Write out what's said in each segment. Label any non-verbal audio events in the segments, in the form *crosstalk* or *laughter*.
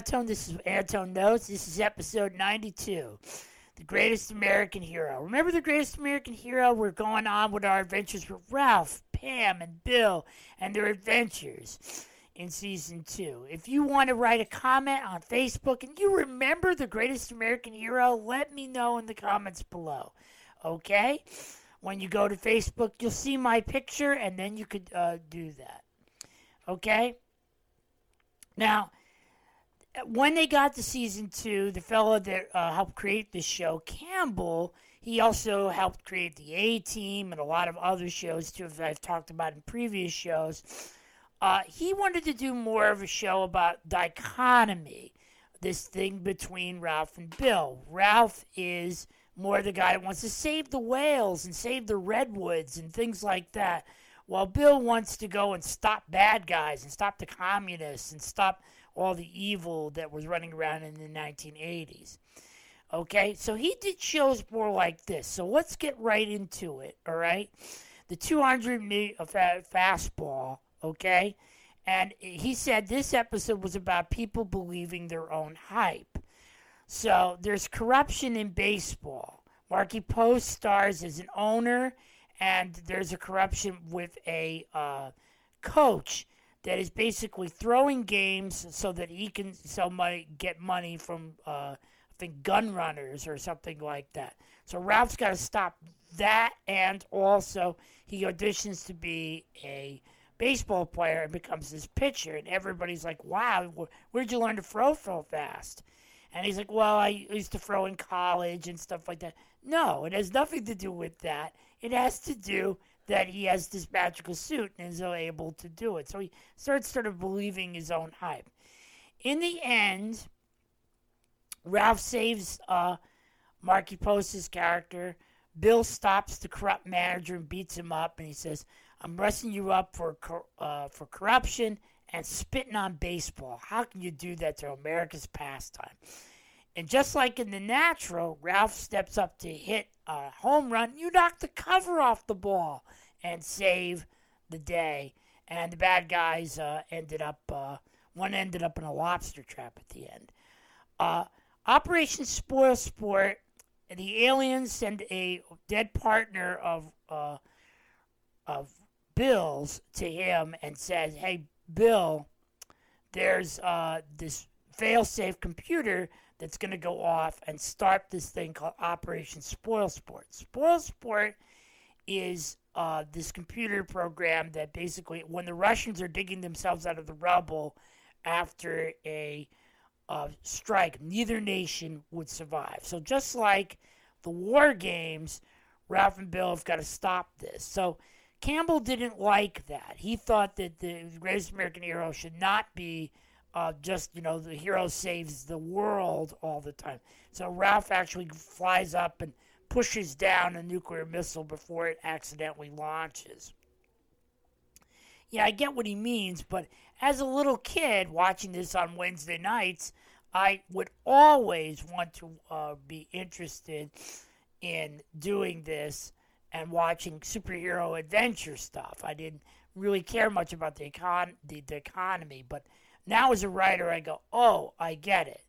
Hi, I'm Anton. This is Anton Knows. This is episode 92 The Greatest American Hero. Remember the Greatest American Hero? We're going on with our adventures with Ralph, Pam, and Bill and their adventures in season two. If you want to write a comment on Facebook and you remember the Greatest American Hero, let me know in the comments below. Okay? When you go to Facebook, you'll see my picture and then you could uh, do that. Okay? Now, when they got to season two, the fellow that uh, helped create the show, Campbell, he also helped create the A Team and a lot of other shows too, as I've talked about in previous shows. Uh, he wanted to do more of a show about dichotomy, this thing between Ralph and Bill. Ralph is more the guy that wants to save the whales and save the redwoods and things like that, while Bill wants to go and stop bad guys and stop the communists and stop all the evil that was running around in the 1980s. Okay, so he did shows more like this. So let's get right into it. All right, the 200 meter fastball. Okay, and he said this episode was about people believing their own hype. So there's corruption in baseball. Markie Post stars as an owner, and there's a corruption with a uh, coach that is basically throwing games so that he can money, get money from uh, I think gun runners or something like that. So Ralph's got to stop that, and also he auditions to be a baseball player and becomes this pitcher, and everybody's like, "Wow, where'd you learn to throw so fast?" And he's like, "Well, I used to throw in college and stuff like that." No, it has nothing to do with that. It has to do that he has this magical suit and is able to do it. So he starts sort of believing his own hype. In the end, Ralph saves uh, Markie Post's character. Bill stops the corrupt manager and beats him up, and he says, "I'm arresting you up for uh, for corruption and spitting on baseball. How can you do that to America's pastime?" And just like in the natural, Ralph steps up to hit a home run. You knock the cover off the ball and save the day. And the bad guys uh, ended up, uh, one ended up in a lobster trap at the end. Uh, Operation Spoil Sport, the aliens send a dead partner of, uh, of Bill's to him and says, Hey, Bill, there's uh, this fail-safe computer that's going to go off and start this thing called Operation Spoil Sport. Spoil Sport is uh, this computer program that basically, when the Russians are digging themselves out of the rubble after a uh, strike, neither nation would survive. So just like the war games, Ralph and Bill have got to stop this. So Campbell didn't like that. He thought that the greatest American hero should not be uh, just, you know, the hero saves the world all the time. So Ralph actually flies up and pushes down a nuclear missile before it accidentally launches. Yeah, I get what he means, but as a little kid watching this on Wednesday nights, I would always want to uh, be interested in doing this and watching superhero adventure stuff. I didn't really care much about the, econ- the, the economy, but now as a writer, I go, oh, I get it.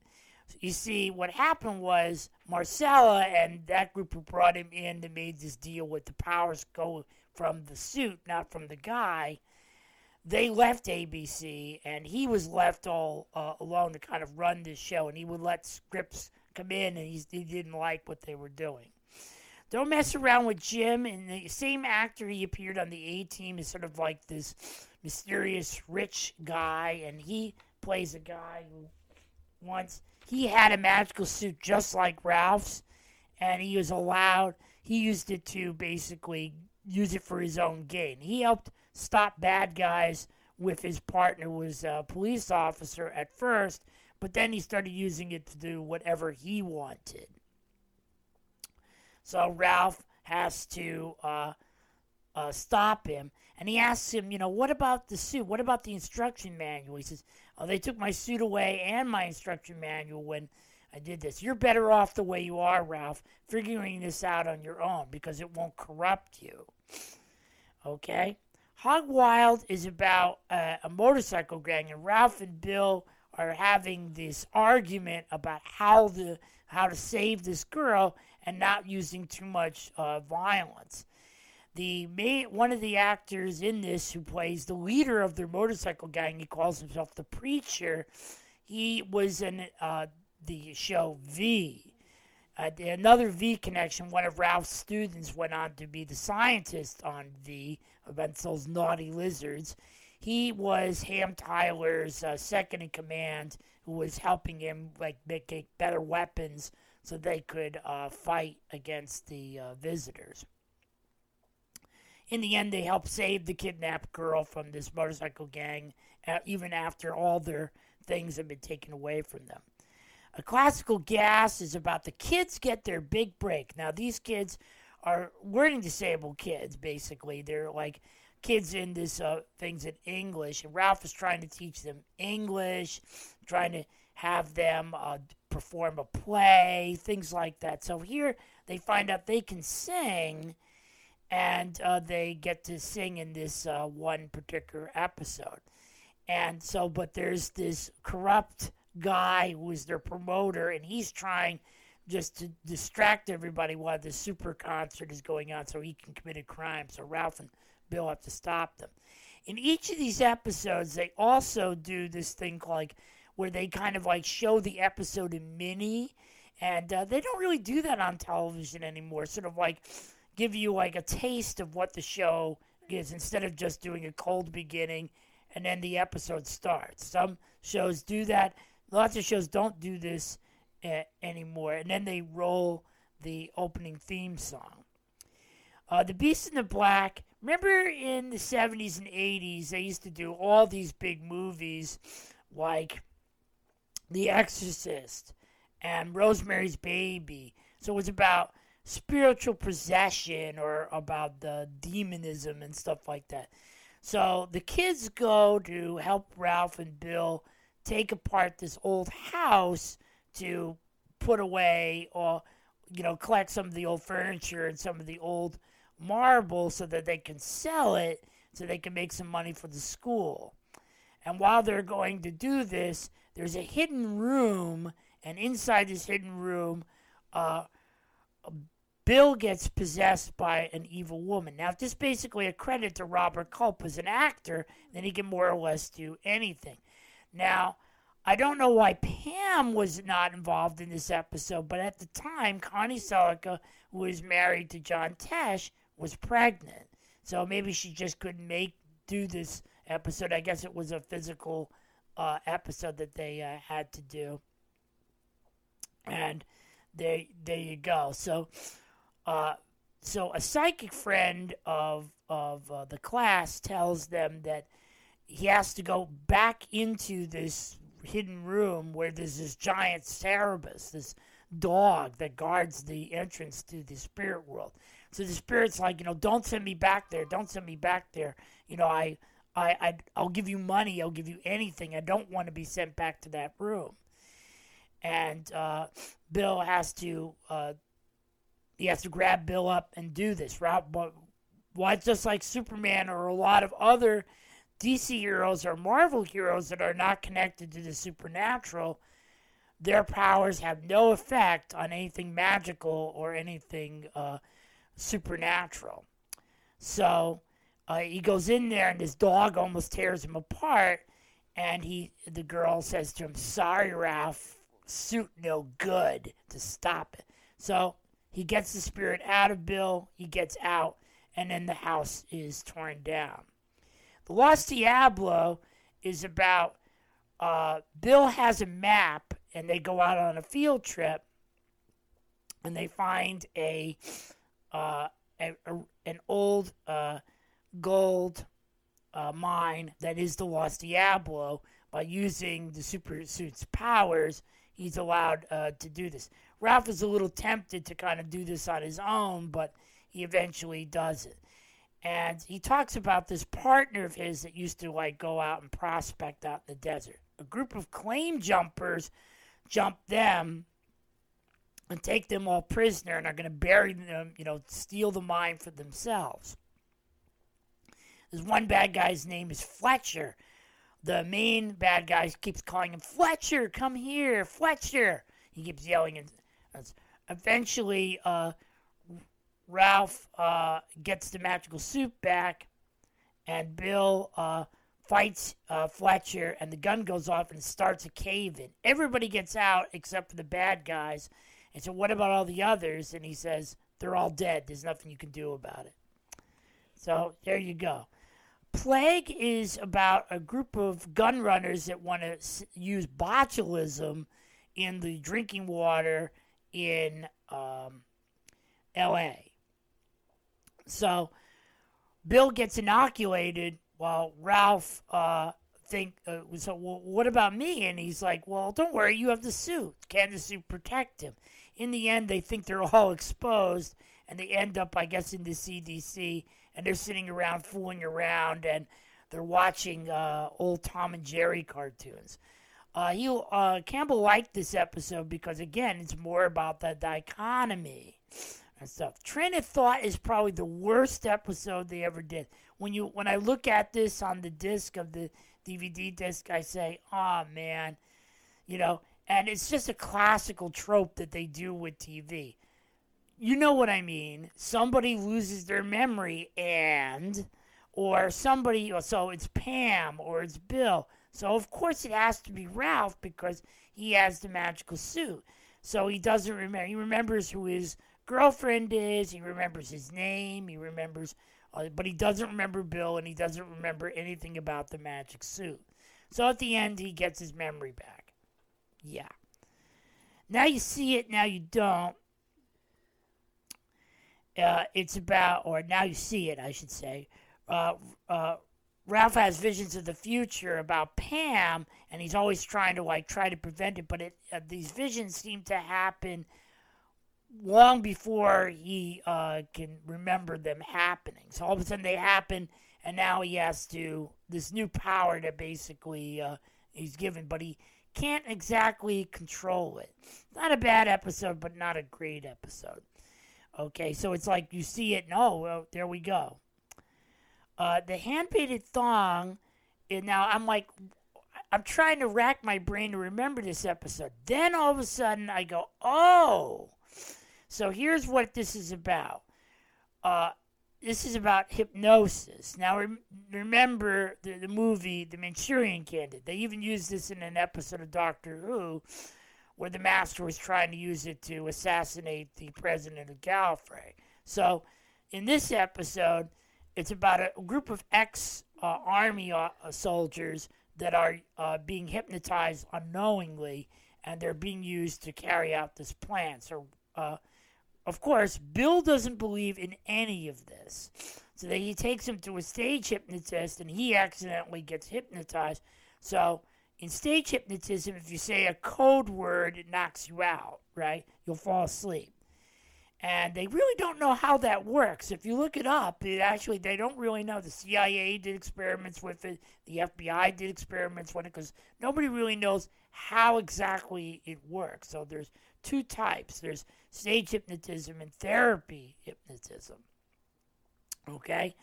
You see, what happened was Marcella and that group who brought him in that made this deal with the powers go from the suit, not from the guy. They left ABC, and he was left all uh, alone to kind of run this show. And he would let scripts come in, and he didn't like what they were doing. Don't mess around with Jim. And the same actor he appeared on the A Team is sort of like this mysterious rich guy, and he plays a guy who once he had a magical suit just like Ralph's, and he was allowed. He used it to basically use it for his own gain. He helped stop bad guys with his partner was a police officer at first, but then he started using it to do whatever he wanted. So Ralph has to uh, uh, stop him, and he asks him, you know, what about the suit? What about the instruction manual? He says, oh, they took my suit away and my instruction manual when I did this. You're better off the way you are, Ralph, figuring this out on your own because it won't corrupt you. Okay? Hog Wild is about uh, a motorcycle gang, and Ralph and Bill are having this argument about how the how to save this girl and not using too much uh, violence. The main, one of the actors in this who plays the leader of their motorcycle gang, he calls himself the preacher. He was in uh, the show V. Uh, another V connection. One of Ralph's students went on to be the scientist on V those naughty lizards. He was Ham Tyler's uh, second in command, who was helping him like make better weapons so they could uh, fight against the uh, visitors. In the end, they help save the kidnapped girl from this motorcycle gang, uh, even after all their things have been taken away from them. A classical gas is about the kids get their big break. Now, these kids are learning disabled kids, basically. They're like kids in this uh, things in English, and Ralph is trying to teach them English, trying to have them uh, perform a play, things like that. So here they find out they can sing, and uh, they get to sing in this uh, one particular episode. And so, but there's this corrupt guy who is their promoter, and he's trying just to distract everybody while the super concert is going on so he can commit a crime. So Ralph and Bill have to stop them. In each of these episodes, they also do this thing like where they kind of like show the episode in mini, and uh, they don't really do that on television anymore. Sort of like give you like a taste of what the show is instead of just doing a cold beginning and then the episode starts. Some shows do that. Lots of shows don't do this uh, anymore, and then they roll the opening theme song. Uh, the Beast in the Black. Remember in the 70s and 80s, they used to do all these big movies like The Exorcist and Rosemary's Baby. So it was about spiritual possession or about the demonism and stuff like that. So the kids go to help Ralph and Bill take apart this old house to put away or you know collect some of the old furniture and some of the old marble so that they can sell it so they can make some money for the school. And while they're going to do this, there's a hidden room, and inside this hidden room, uh, Bill gets possessed by an evil woman. Now, this is basically a credit to Robert Culp as an actor, then he can more or less do anything. Now, I don't know why Pam was not involved in this episode, but at the time, Connie Sellecca, who was married to John Tesh, was pregnant. So maybe she just couldn't make do this episode. I guess it was a physical uh, episode that they uh, had to do. And there, there you go. So, uh, so a psychic friend of of uh, the class tells them that he has to go back into this hidden room where there's this giant Cerberus, this dog that guards the entrance to the spirit world. So the spirit's like, you know, don't send me back there. Don't send me back there. You know, I, I, I I'll give you money. I'll give you anything. I don't want to be sent back to that room. And uh, Bill has to, uh, he has to grab Bill up and do this. But why? Just like Superman or a lot of other DC heroes or Marvel heroes that are not connected to the supernatural, their powers have no effect on anything magical or anything uh, supernatural. So uh, he goes in there, and his dog almost tears him apart. And he, the girl says to him, "Sorry, Ralph, suit no good to stop it." So he gets the spirit out of Bill. He gets out, and then the house is torn down. The Lost Diablo is about uh, Bill has a map, and they go out on a field trip, and they find a, uh, a, a an old uh, gold uh, mine that is the Lost Diablo. By using the super suit's powers, he's allowed uh, to do this. Ralph is a little tempted to kind of do this on his own, but he eventually does it and he talks about this partner of his that used to like go out and prospect out in the desert. A group of claim jumpers jump them and take them all prisoner and are going to bury them, you know, steal the mine for themselves. There's one bad guy's name is Fletcher. the main bad guy keeps calling him Fletcher, come here, Fletcher. He keeps yelling, and eventually, uh, Ralph uh, gets the magical suit back, and Bill uh, fights uh, Fletcher, and the gun goes off and starts a cave in. Everybody gets out except for the bad guys. And so, what about all the others? And he says, they're all dead. There's nothing you can do about it. So, there you go. Plague is about a group of gun runners that want to use botulism in the drinking water in um, L.A. So Bill gets inoculated while Ralph uh, think uh, so. Well, what about me? And he's like, well, don't worry, you have the suit. Can the suit protect him? In the end, they think they're all exposed, and they end up, I guess, in the CDC, and they're sitting around fooling around, and they're watching uh, old Tom and Jerry cartoons. Uh, he uh, Campbell liked this episode because again, it's more about the dichotomy and stuff. Train of Thought is probably the worst episode they ever did. When you when I look at this on the disc of the DVD disc, I say, "Oh man," you know, and it's just a classical trope that they do with TV. You know what I mean? Somebody loses their memory and or somebody so it's Pam or it's Bill so of course it has to be Ralph because he has the magical suit. So he doesn't remember. He remembers who his girlfriend is. He remembers his name. He remembers, uh, but he doesn't remember Bill, and he doesn't remember anything about the magic suit. So at the end, he gets his memory back. Yeah. Now you see it. Now you don't. Uh, it's about, or now you see it, I should say. Uh, uh, Ralph has visions of the future about Pam, and he's always trying to like try to prevent it. But it, uh, these visions seem to happen long before he uh, can remember them happening. So all of a sudden they happen, and now he has to this new power that basically uh, he's given, but he can't exactly control it. Not a bad episode, but not a great episode. Okay, so it's like you see it, and oh, well, there we go. Uh, the hand painted thong. And now I'm like, I'm trying to rack my brain to remember this episode. Then all of a sudden I go, oh. So here's what this is about. Uh, this is about hypnosis. Now, rem- remember the, the movie The Manchurian Candidate. They even used this in an episode of Doctor Who where the master was trying to use it to assassinate the president of Gallifrey. So, in this episode, it's about a group of ex uh, army uh, soldiers that are uh, being hypnotized unknowingly, and they're being used to carry out this plan. So, uh, of course, Bill doesn't believe in any of this. So that he takes him to a stage hypnotist, and he accidentally gets hypnotized. So, in stage hypnotism, if you say a code word, it knocks you out, right? You'll fall asleep and they really don't know how that works. If you look it up, it actually they don't really know. The CIA did experiments with it, the FBI did experiments with it, because nobody really knows how exactly it works. So there's two types: there's stage hypnotism and therapy hypnotism. Okay,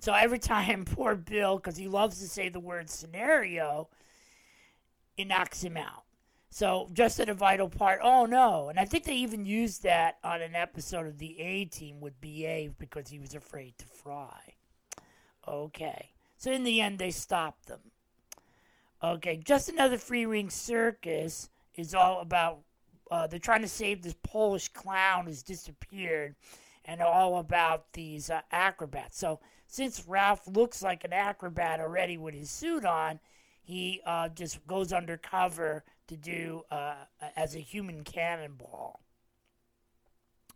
so every time *laughs* poor Bill, because he loves to say the word scenario, it knocks him out. So just a vital part. Oh no! And I think they even used that on an episode of the A Team with BA because he was afraid to fry. Okay. So in the end, they stopped them. Okay, just another free ring circus is all about. Uh, they're trying to save this Polish clown who's disappeared, and all about these uh, acrobats. So since Ralph looks like an acrobat already with his suit on, he uh, just goes undercover to do uh, as a human cannonball.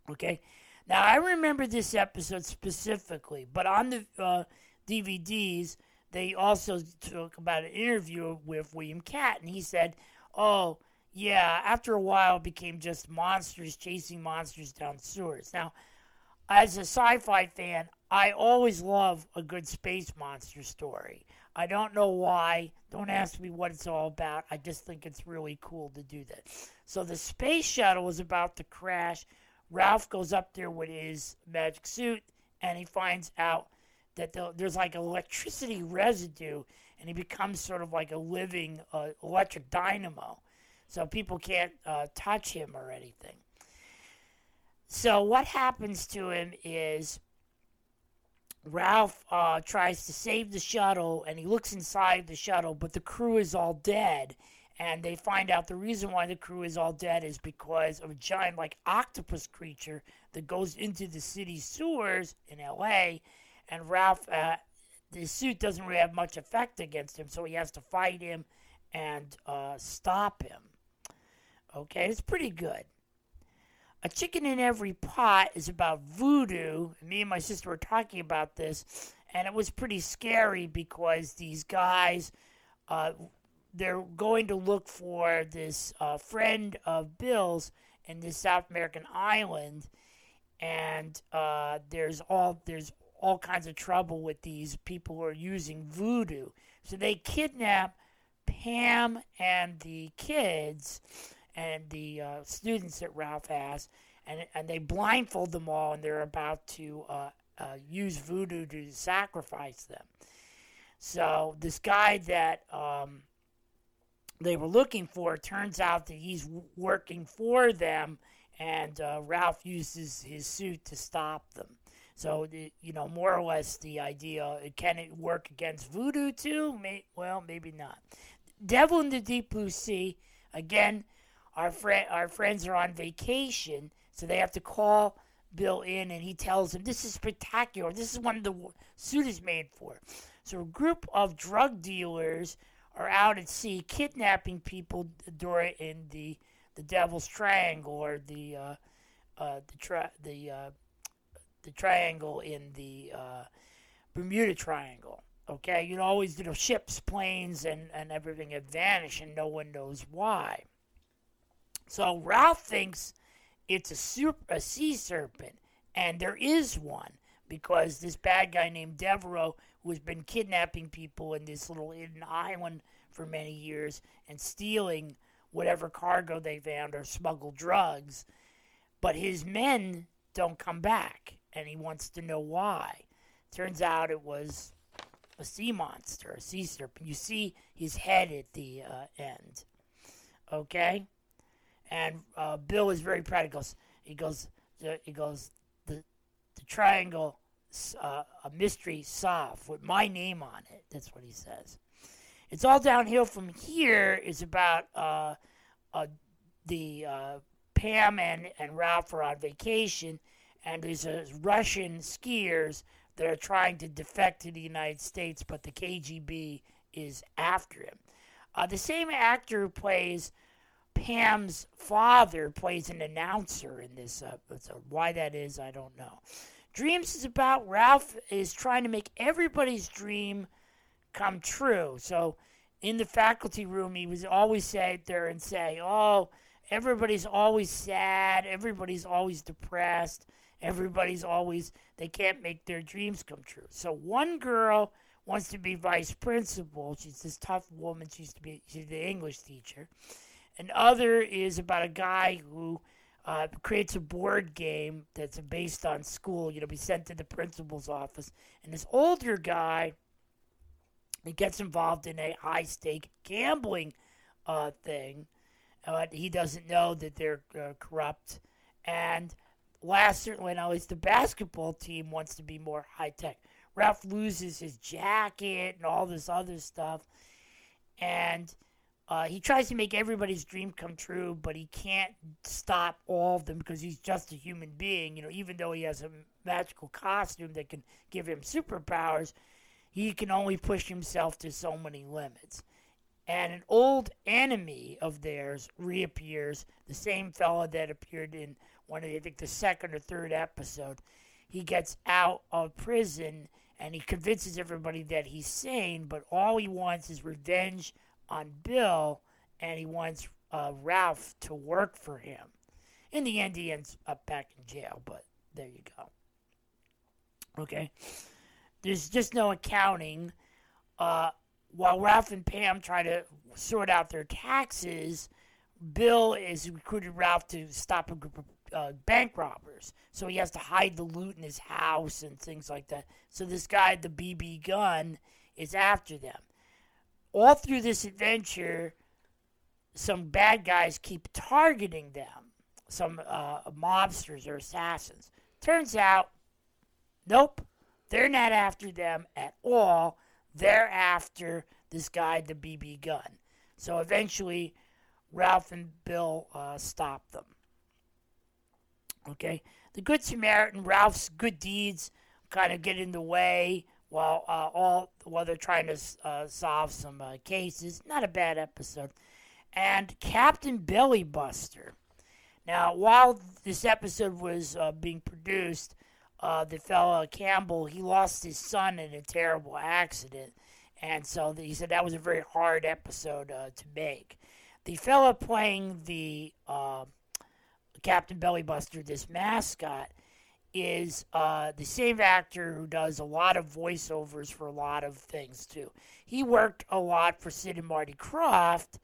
Okay, now I remember this episode specifically, but on the uh, DVDs they also talk about an interview with William Katt, and he said, "Oh." Yeah, after a while, it became just monsters chasing monsters down sewers. Now, as a sci fi fan, I always love a good space monster story. I don't know why. Don't ask me what it's all about. I just think it's really cool to do that. So the space shuttle is about to crash. Ralph goes up there with his magic suit and he finds out that the, there's like electricity residue, and he becomes sort of like a living uh, electric dynamo. So people can't uh, touch him or anything. So what happens to him is Ralph uh, tries to save the shuttle and he looks inside the shuttle, but the crew is all dead. And they find out the reason why the crew is all dead is because of a giant, like, octopus creature that goes into the city sewers in LA. And Ralph, uh, the suit doesn't really have much effect against him, so he has to fight him and uh, stop him. Okay, it's pretty good. A Chicken in Every Pot is about voodoo. Me and my sister were talking about this, and it was pretty scary because these guys, uh, they're going to look for this uh, friend of Bill's in this South American island, and uh, there's all there's all kinds of trouble with these people who are using voodoo. So they kidnap Pam and the kids and the uh, students that Ralph has, and and they blindfold them all, and they're about to uh, uh, use voodoo to sacrifice them. So this guy that um, they were looking for turns out that he's working for them, and uh, Ralph uses his suit to stop them. So the, you know, more or less, the idea can it work against voodoo too? May, well, maybe not. Devil in the Deep Blue Sea again our friend our friends are on vacation, so they have to call Bill in, and he tells them this is spectacular. This is what the suit is made for. So a group of drug dealers are out at sea kidnapping people during in the the Devil's Triangle or the uh, uh, the tri- the uh, the triangle in the uh, Bermuda Triangle. Okay, you know, always you know ships, planes, and and everything have vanished, and no one knows why. So Ralph thinks it's a, super, a sea serpent, and there is one because this bad guy named Devereaux, who has been kidnapping people in this little hidden island for many years and stealing whatever cargo they found or smuggled drugs, but his men don't come back, and he wants to know why. Turns out it was a sea monster, a sea serpent. You see his head at the uh, end. Okay? And uh, Bill is very proud. He goes, he goes, he goes, the the triangle, uh, a mystery solved with my name on it. That's what he says. It's all downhill from here. Is about uh, uh, the uh, Pam and, and Ralph are on vacation, and there's a Russian skiers that are trying to defect to the United States, but the KGB is after him. Uh, the same actor who plays Pam's father plays an announcer in this episode. Why that is, I don't know. Dreams is about Ralph is trying to make everybody's dream come true. So in the faculty room, he was always sat there and say, "Oh, everybody's always sad. Everybody's always depressed. Everybody's always they can't make their dreams come true." So one girl wants to be vice principal. She's this tough woman. She used to be she's the English teacher and other is about a guy who uh, creates a board game that's based on school. You know, be sent to the principal's office, and this older guy he gets involved in a high stake gambling uh, thing. Uh, he doesn't know that they're uh, corrupt. And last, certainly not least, the basketball team wants to be more high tech. Ralph loses his jacket and all this other stuff. And uh, he tries to make everybody's dream come true, but he can't stop all of them because he's just a human being. You know, even though he has a magical costume that can give him superpowers, he can only push himself to so many limits. And an old enemy of theirs reappears, the same fellow that appeared in one of, the, I think, the second or third episode. He gets out of prison and he convinces everybody that he's sane, but all he wants is revenge on Bill, and he wants uh, Ralph to work for him. In the end, he ends up back in jail, but there you go. Okay. There's just no accounting. Uh, while Ralph and Pam try to sort out their taxes, Bill is recruited Ralph to stop a group of uh, bank robbers. So he has to hide the loot in his house and things like that. So this guy, the BB gun, is after them. All through this adventure, some bad guys keep targeting them, some uh, mobsters or assassins. Turns out, nope, they're not after them at all. They're after this guy, the BB gun. So eventually, Ralph and Bill uh, stop them. Okay, the Good Samaritan, Ralph's good deeds kind of get in the way while uh, all while they're trying to uh, solve some uh, cases. Not a bad episode. And Captain Bellybuster. Now, while this episode was uh, being produced, uh, the fellow Campbell he lost his son in a terrible accident, and so he said that was a very hard episode uh, to make. The fellow playing the Captain Bellybuster, this mascot, is uh, the same actor who does a lot of voiceovers for a lot of things too. He worked a lot for Sid and Marty Krofft,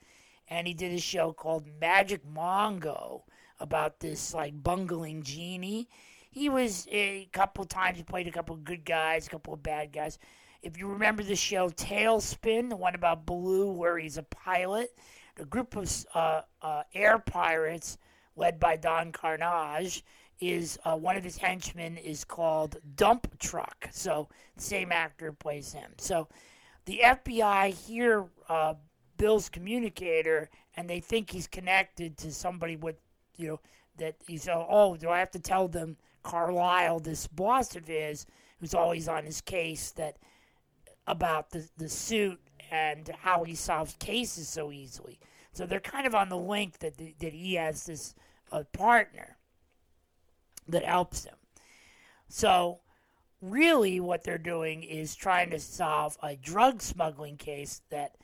and he did a show called Magic Mongo about this like bungling genie. He was a couple times. He played a couple of good guys, a couple of bad guys. If you remember the show TaleSpin, the one about Baloo, where he's a pilot, a group of uh, uh, air pirates led by Don Karnage, is uh, one of his henchmen is called Dump Truck. So same actor plays him. So the FBI hear uh, Bill's communicator and they think he's connected to somebody with, you know, that he's, uh, oh, do I have to tell them Carlisle, this boss of his, who's always on his case, that about the, the suit and how he solves cases so easily. So they're kind of on the link that that he has this uh, partner that helps them. So really, what they're doing is trying to solve a drug smuggling case that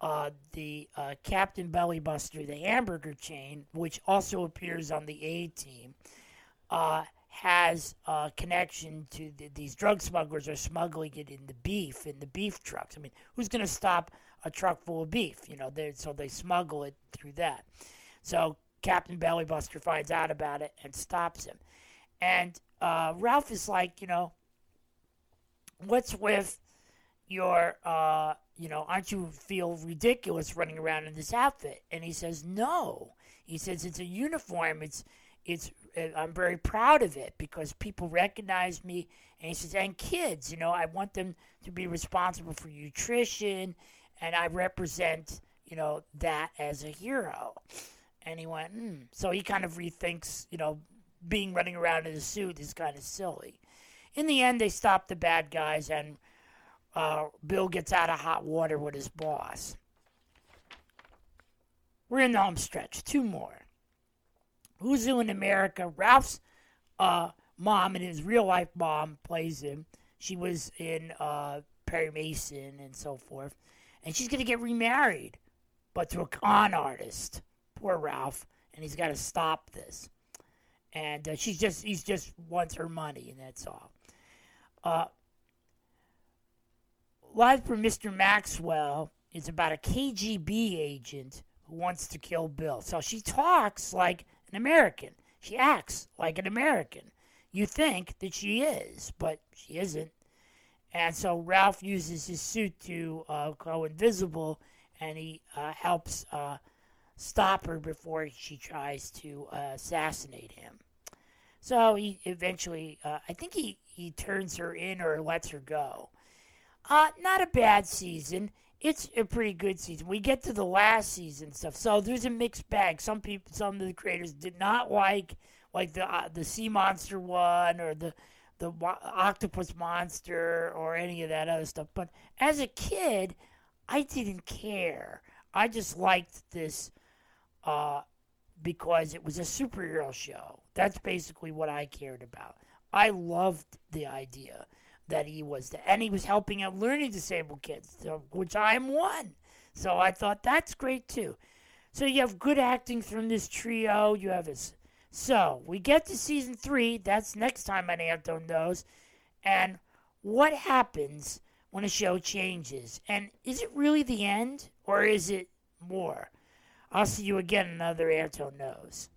uh, the uh, Captain Bellybuster, the hamburger chain, which also appears on the A team, uh, has a connection to the, these drug smugglers are smuggling it in the beef in the beef trucks. I mean, who's going to stop a truck full of beef. You know, so they smuggle it through that. So Captain Bellybuster finds out about it and stops him. And uh, Ralph is like, you know, what's with your, uh, you know, aren't you feel ridiculous running around in this outfit? And he says, no. He says it's a uniform. It's, it's. Uh, I'm very proud of it because people recognize me. And he says, and kids, you know, I want them to be responsible for nutrition and I represent, you know, that as a hero. And he went, mm. so he kind of rethinks, you know, being running around in a suit is kind of silly. In the end, they stop the bad guys, and uh, Bill gets out of hot water with his boss. We're in the home stretch. Two more. Who's Who in America? Ralph's uh, mom and his real life mom plays him. She was in uh, Perry Mason and so forth and she's going to get remarried, but to a con artist. Poor Ralph, and he's got to stop this. And uh, she's just he's just wants her money, and that's all. Uh, Live from Mr. Maxwell is about a KGB agent who wants to kill Bill. So she talks like an American. She acts like an American. You think that she is, but she isn't. And so Ralph uses his suit to uh, go invisible, and he uh, helps uh, stop her before she tries to uh, assassinate him. So he eventually, uh, I think he, he turns her in or lets her go. Uh, not a bad season. It's a pretty good season. We get to the last season stuff, so there's a mixed bag. Some people, some of the creators did not like like the the sea monster one or the the octopus monster or any of that other stuff. But as a kid, I didn't care. I just liked this uh, because it was a superhero show. That's basically what I cared about. I loved the idea that he was, the, and he was helping out learning disabled kids, which I'm one. So I thought that's great too. So you have good acting from this trio. You have his so we get to season three. That's next time on Anton Knows. And what happens when a show changes? And is it really the end or is it more? I'll see you again another Anton Knows.